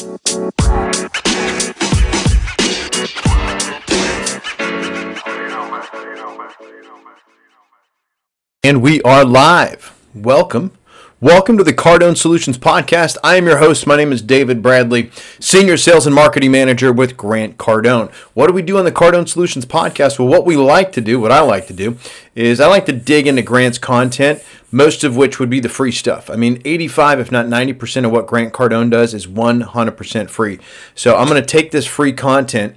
And we are live. Welcome. Welcome to the Cardone Solutions Podcast. I am your host. My name is David Bradley, Senior Sales and Marketing Manager with Grant Cardone. What do we do on the Cardone Solutions Podcast? Well, what we like to do, what I like to do, is I like to dig into Grant's content, most of which would be the free stuff. I mean, 85, if not 90% of what Grant Cardone does is 100% free. So I'm going to take this free content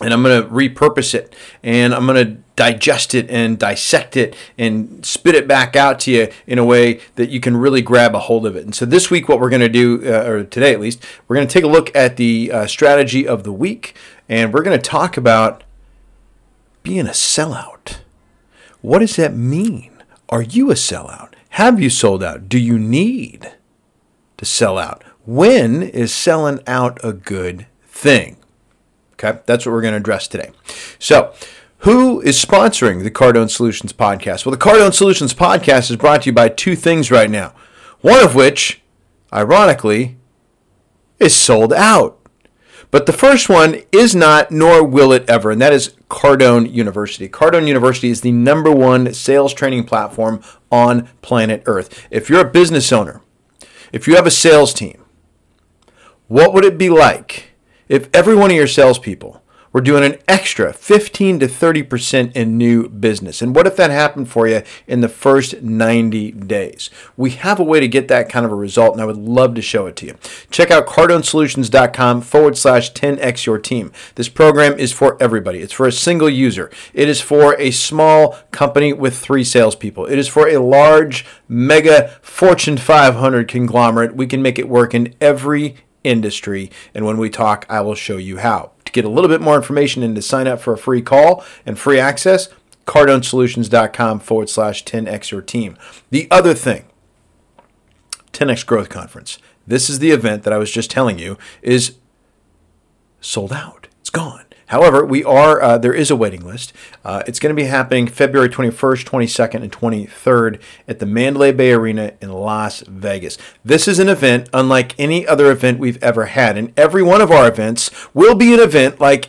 and I'm going to repurpose it and I'm going to digest it and dissect it and spit it back out to you in a way that you can really grab a hold of it. And so this week, what we're going to do, uh, or today at least, we're going to take a look at the uh, strategy of the week and we're going to talk about being a sellout. What does that mean? Are you a sellout? Have you sold out? Do you need to sell out? When is selling out a good thing? Okay, that's what we're going to address today. So, who is sponsoring the Cardone Solutions podcast? Well, the Cardone Solutions podcast is brought to you by two things right now. One of which, ironically, is sold out. But the first one is not, nor will it ever, and that is Cardone University. Cardone University is the number one sales training platform on planet Earth. If you're a business owner, if you have a sales team, what would it be like if every one of your salespeople were doing an extra 15 to 30% in new business. And what if that happened for you in the first 90 days? We have a way to get that kind of a result, and I would love to show it to you. Check out cardonesolutions.com forward slash 10x your team. This program is for everybody. It's for a single user. It is for a small company with three salespeople. It is for a large, mega Fortune 500 conglomerate. We can make it work in every industry. And when we talk, I will show you how. Get a little bit more information and to sign up for a free call and free access, cardonesolutions.com forward slash 10x your team. The other thing, 10x Growth Conference. This is the event that I was just telling you is sold out. It's gone. However, we are uh, there is a waiting list. Uh, it's going to be happening February 21st, 22nd, and 23rd at the Mandalay Bay Arena in Las Vegas. This is an event unlike any other event we've ever had, and every one of our events will be an event like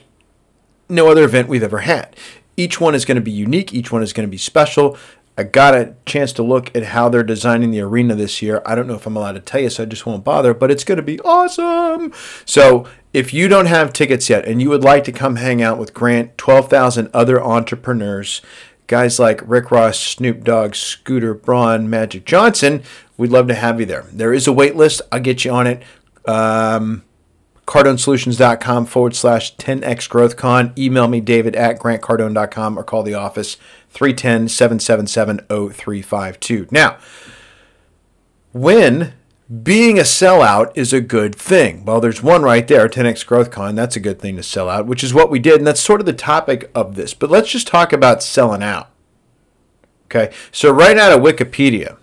no other event we've ever had. Each one is going to be unique. Each one is going to be special. I got a chance to look at how they're designing the arena this year. I don't know if I'm allowed to tell you, so I just won't bother, but it's going to be awesome. So if you don't have tickets yet and you would like to come hang out with Grant, 12,000 other entrepreneurs, guys like Rick Ross, Snoop Dogg, Scooter Braun, Magic Johnson, we'd love to have you there. There is a wait list. I'll get you on it. Um, cardonesolutions.com forward slash 10x growthcon. Email me, david at grantcardone.com, or call the office 310 777 0352. Now, when being a sellout is a good thing. Well, there's one right there, 10x GrowthCon. That's a good thing to sell out, which is what we did. And that's sort of the topic of this. But let's just talk about selling out. Okay. So, right out of Wikipedia,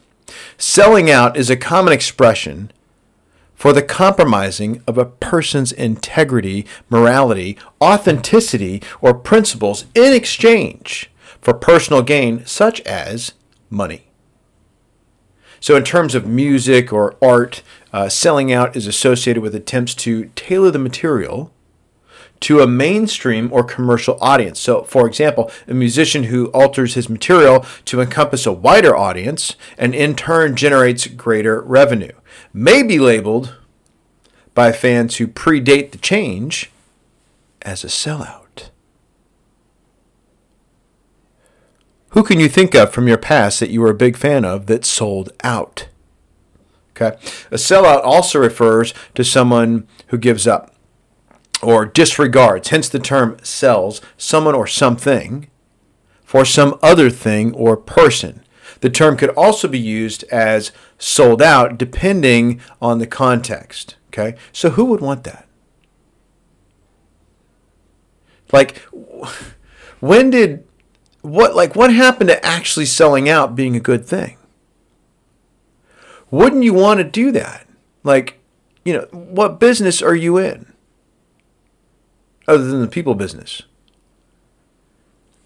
selling out is a common expression for the compromising of a person's integrity, morality, authenticity, or principles in exchange for personal gain, such as money. So, in terms of music or art, uh, selling out is associated with attempts to tailor the material to a mainstream or commercial audience. So, for example, a musician who alters his material to encompass a wider audience and in turn generates greater revenue may be labeled by fans who predate the change as a sellout. Who can you think of from your past that you were a big fan of that sold out? Okay. A sellout also refers to someone who gives up or disregards, hence the term sells someone or something for some other thing or person. The term could also be used as sold out depending on the context. Okay. So who would want that? Like, when did what like what happened to actually selling out being a good thing? Wouldn't you want to do that? Like, you know, what business are you in? Other than the people business.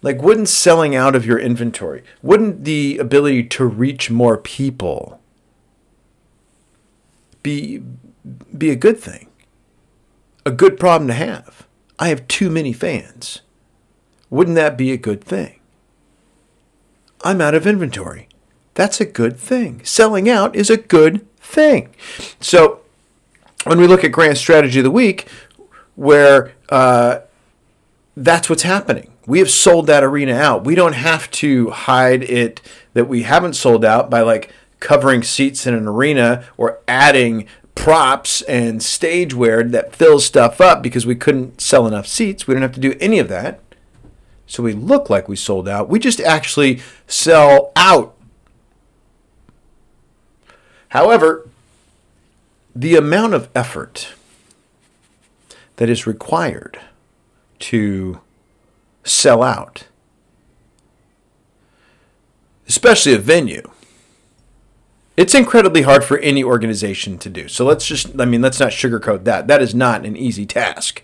Like, wouldn't selling out of your inventory, wouldn't the ability to reach more people be be a good thing? a good problem to have. I have too many fans. Wouldn't that be a good thing? I'm out of inventory. That's a good thing. Selling out is a good thing. So when we look at Grant Strategy of the Week, where uh, that's what's happening. We have sold that arena out. We don't have to hide it that we haven't sold out by like covering seats in an arena or adding props and stageware that fills stuff up because we couldn't sell enough seats. We don't have to do any of that. So we look like we sold out. We just actually sell out. However, the amount of effort that is required to sell out, especially a venue, it's incredibly hard for any organization to do. So let's just, I mean, let's not sugarcoat that. That is not an easy task.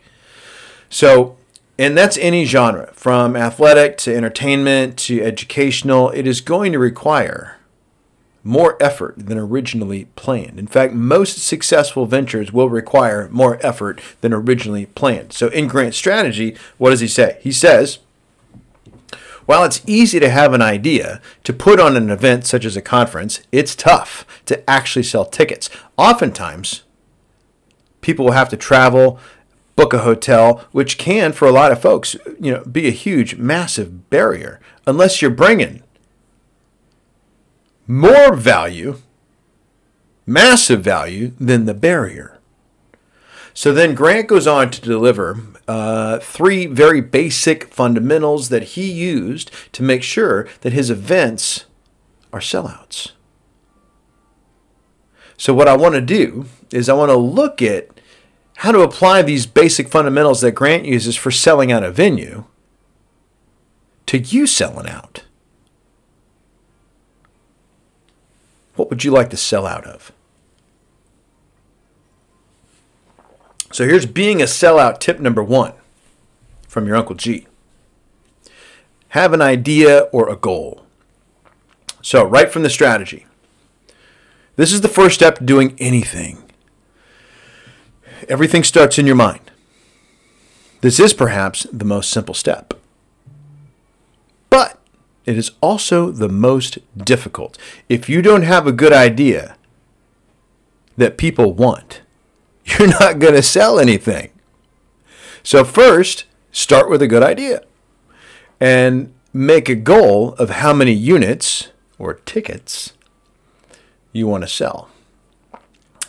So, and that's any genre, from athletic to entertainment to educational. It is going to require more effort than originally planned. In fact, most successful ventures will require more effort than originally planned. So, in Grant Strategy, what does he say? He says, while it's easy to have an idea to put on an event such as a conference, it's tough to actually sell tickets. Oftentimes, people will have to travel, book a hotel, which can, for a lot of folks, you know, be a huge, massive barrier unless you're bringing more value, massive value than the barrier. So then Grant goes on to deliver uh, three very basic fundamentals that he used to make sure that his events are sellouts. So, what I want to do is I want to look at how to apply these basic fundamentals that Grant uses for selling out a venue to you selling out. What would you like to sell out of? So here's being a sellout tip number one from your Uncle G. Have an idea or a goal. So, right from the strategy. This is the first step to doing anything. Everything starts in your mind. This is perhaps the most simple step. It is also the most difficult. If you don't have a good idea that people want, you're not going to sell anything. So, first, start with a good idea and make a goal of how many units or tickets you want to sell.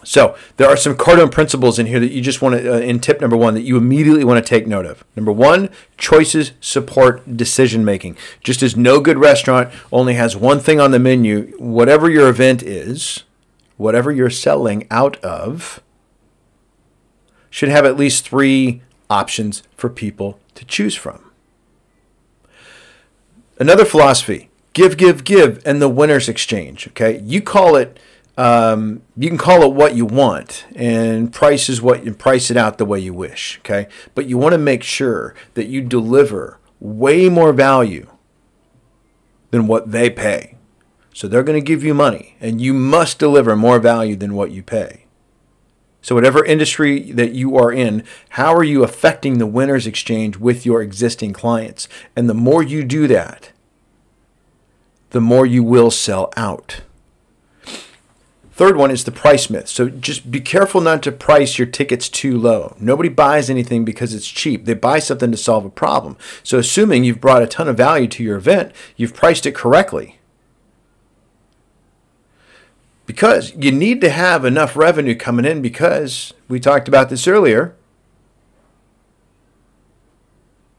So there are some Cardone principles in here that you just want to, uh, in tip number one, that you immediately want to take note of. Number one, choices support decision making. Just as no good restaurant only has one thing on the menu, whatever your event is, whatever you're selling out of, should have at least three options for people to choose from. Another philosophy give, give, give, and the winner's exchange. Okay, you call it um, you can call it what you want and price is what you price it out the way you wish okay? But you want to make sure that you deliver way more value than what they pay. So they're going to give you money and you must deliver more value than what you pay. So whatever industry that you are in how are you affecting the winners exchange with your existing clients? And the more you do that the more you will sell out Third one is the price myth. So just be careful not to price your tickets too low. Nobody buys anything because it's cheap. They buy something to solve a problem. So assuming you've brought a ton of value to your event, you've priced it correctly. Because you need to have enough revenue coming in because we talked about this earlier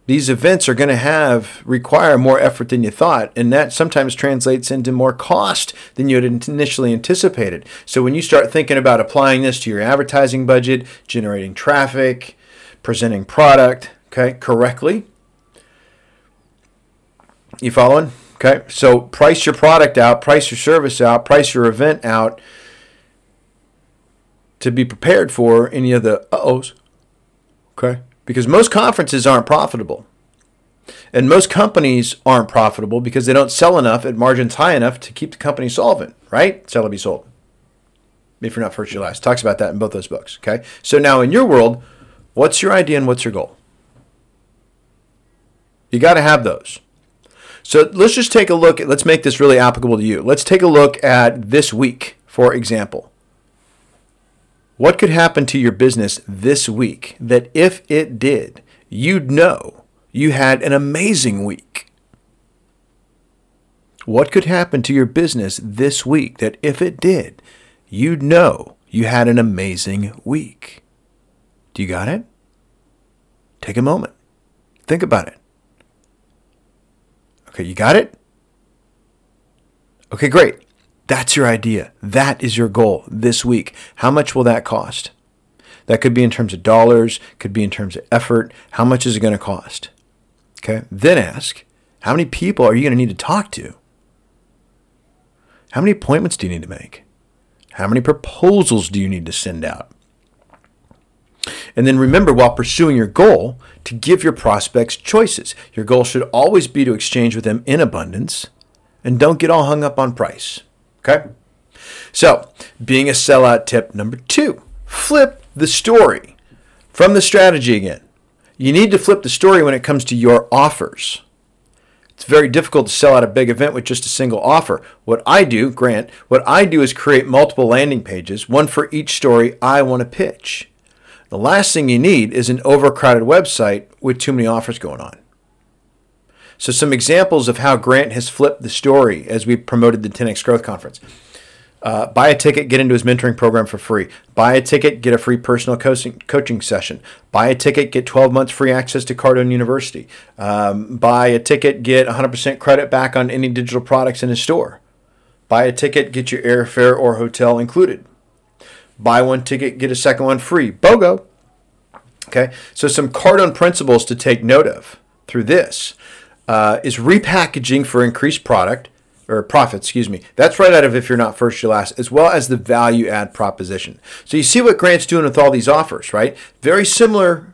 these events are going to have require more effort than you thought and that sometimes translates into more cost than you had initially anticipated. So when you start thinking about applying this to your advertising budget generating traffic presenting product okay correctly you following? Okay so price your product out price your service out price your event out to be prepared for any of the uh-ohs okay because most conferences aren't profitable. And most companies aren't profitable because they don't sell enough at margins high enough to keep the company solvent, right? Sell or be sold. If you're not first, you're last. Talks about that in both those books. Okay. So now in your world, What's your idea and what's your goal? You got to have those. So let's just take a look. At, let's make this really applicable to you. Let's take a look at this week, for example. What could happen to your business this week that if it did, you'd know you had an amazing week? What could happen to your business this week that if it did, you'd know you had an amazing week? Do you got it? Take a moment. Think about it. Okay, you got it? Okay, great. That's your idea. That is your goal this week. How much will that cost? That could be in terms of dollars, could be in terms of effort. How much is it going to cost? Okay, then ask, how many people are you going to need to talk to? How many appointments do you need to make? How many proposals do you need to send out? And then remember, while pursuing your goal, to give your prospects choices. Your goal should always be to exchange with them in abundance and don't get all hung up on price. Okay? So, being a sellout tip number two flip the story from the strategy again. You need to flip the story when it comes to your offers. It's very difficult to sell out a big event with just a single offer. What I do, Grant, what I do is create multiple landing pages, one for each story I want to pitch. The last thing you need is an overcrowded website with too many offers going on. So, some examples of how Grant has flipped the story as we promoted the 10x Growth Conference. Uh, buy a ticket, get into his mentoring program for free. Buy a ticket, get a free personal coaching, coaching session. Buy a ticket, get 12 months free access to Cardone University. Um, buy a ticket, get 100% credit back on any digital products in his store. Buy a ticket, get your airfare or hotel included buy one ticket, get a second one free. BOGO. Okay, so some Cardone principles to take note of through this uh, is repackaging for increased product or profit, excuse me. That's right out of if you're not first, you're last, as well as the value add proposition. So you see what Grant's doing with all these offers, right? Very similar,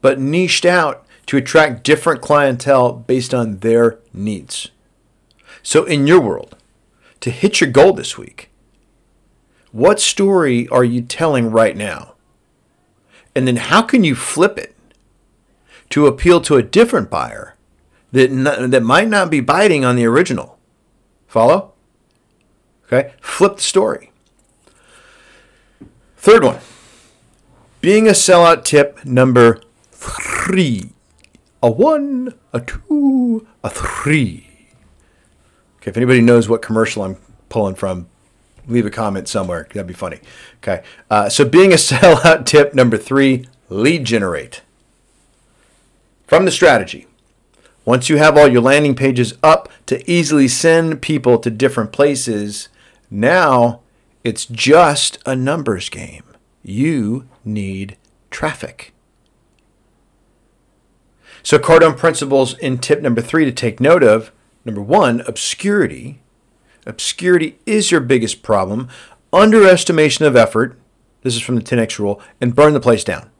but niched out to attract different clientele based on their needs. So in your world, to hit your goal this week, what story are you telling right now? And then how can you flip it to appeal to a different buyer that, not, that might not be biting on the original? Follow? Okay, flip the story. Third one being a sellout tip number three. A one, a two, a three. Okay, if anybody knows what commercial I'm pulling from, leave a comment somewhere. That'd be funny. Okay. Uh, so, being a sellout tip number three lead generate. From the strategy, once you have all your landing pages up to easily send people to different places, now it's just a numbers game. You need traffic. So, Cardone principles in tip number three to take note of number one, obscurity. Obscurity is your biggest problem. Underestimation of effort, this is from the 10x rule, and burn the place down.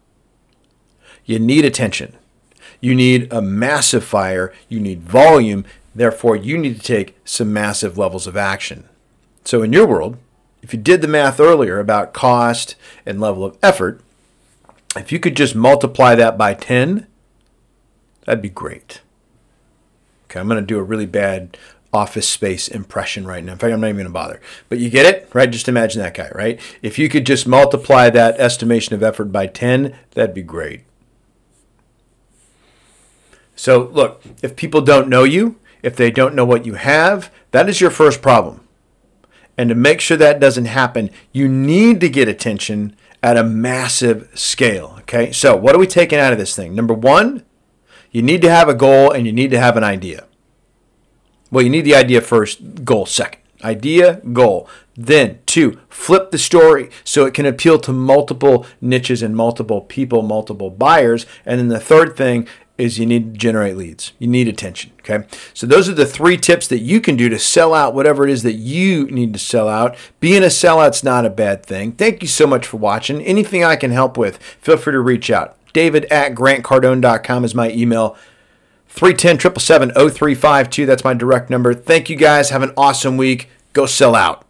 You need attention. You need a massive fire. You need volume. Therefore, you need to take some massive levels of action. So, in your world, if you did the math earlier about cost and level of effort, if you could just multiply that by 10, that'd be great. Okay, I'm going to do a really bad office space impression right now. In fact, I'm not even going to bother. But you get it, right? Just imagine that guy, right? If you could just multiply that estimation of effort by 10, that'd be great. So, look, if people don't know you, if they don't know what you have, that is your first problem. And to make sure that doesn't happen, you need to get attention at a massive scale. Okay, so what are we taking out of this thing? Number one, you need to have a goal and you need to have an idea. Well, you need the idea first, goal second. Idea, goal. Then, two, flip the story so it can appeal to multiple niches and multiple people, multiple buyers. And then the third thing is you need to generate leads. You need attention. Okay. So those are the three tips that you can do to sell out whatever it is that you need to sell out. Being a sellout's not a bad thing. Thank you so much for watching. Anything I can help with, feel free to reach out. David at grantcardone.com is my email. 310 777 0352. That's my direct number. Thank you guys. Have an awesome week. Go sell out.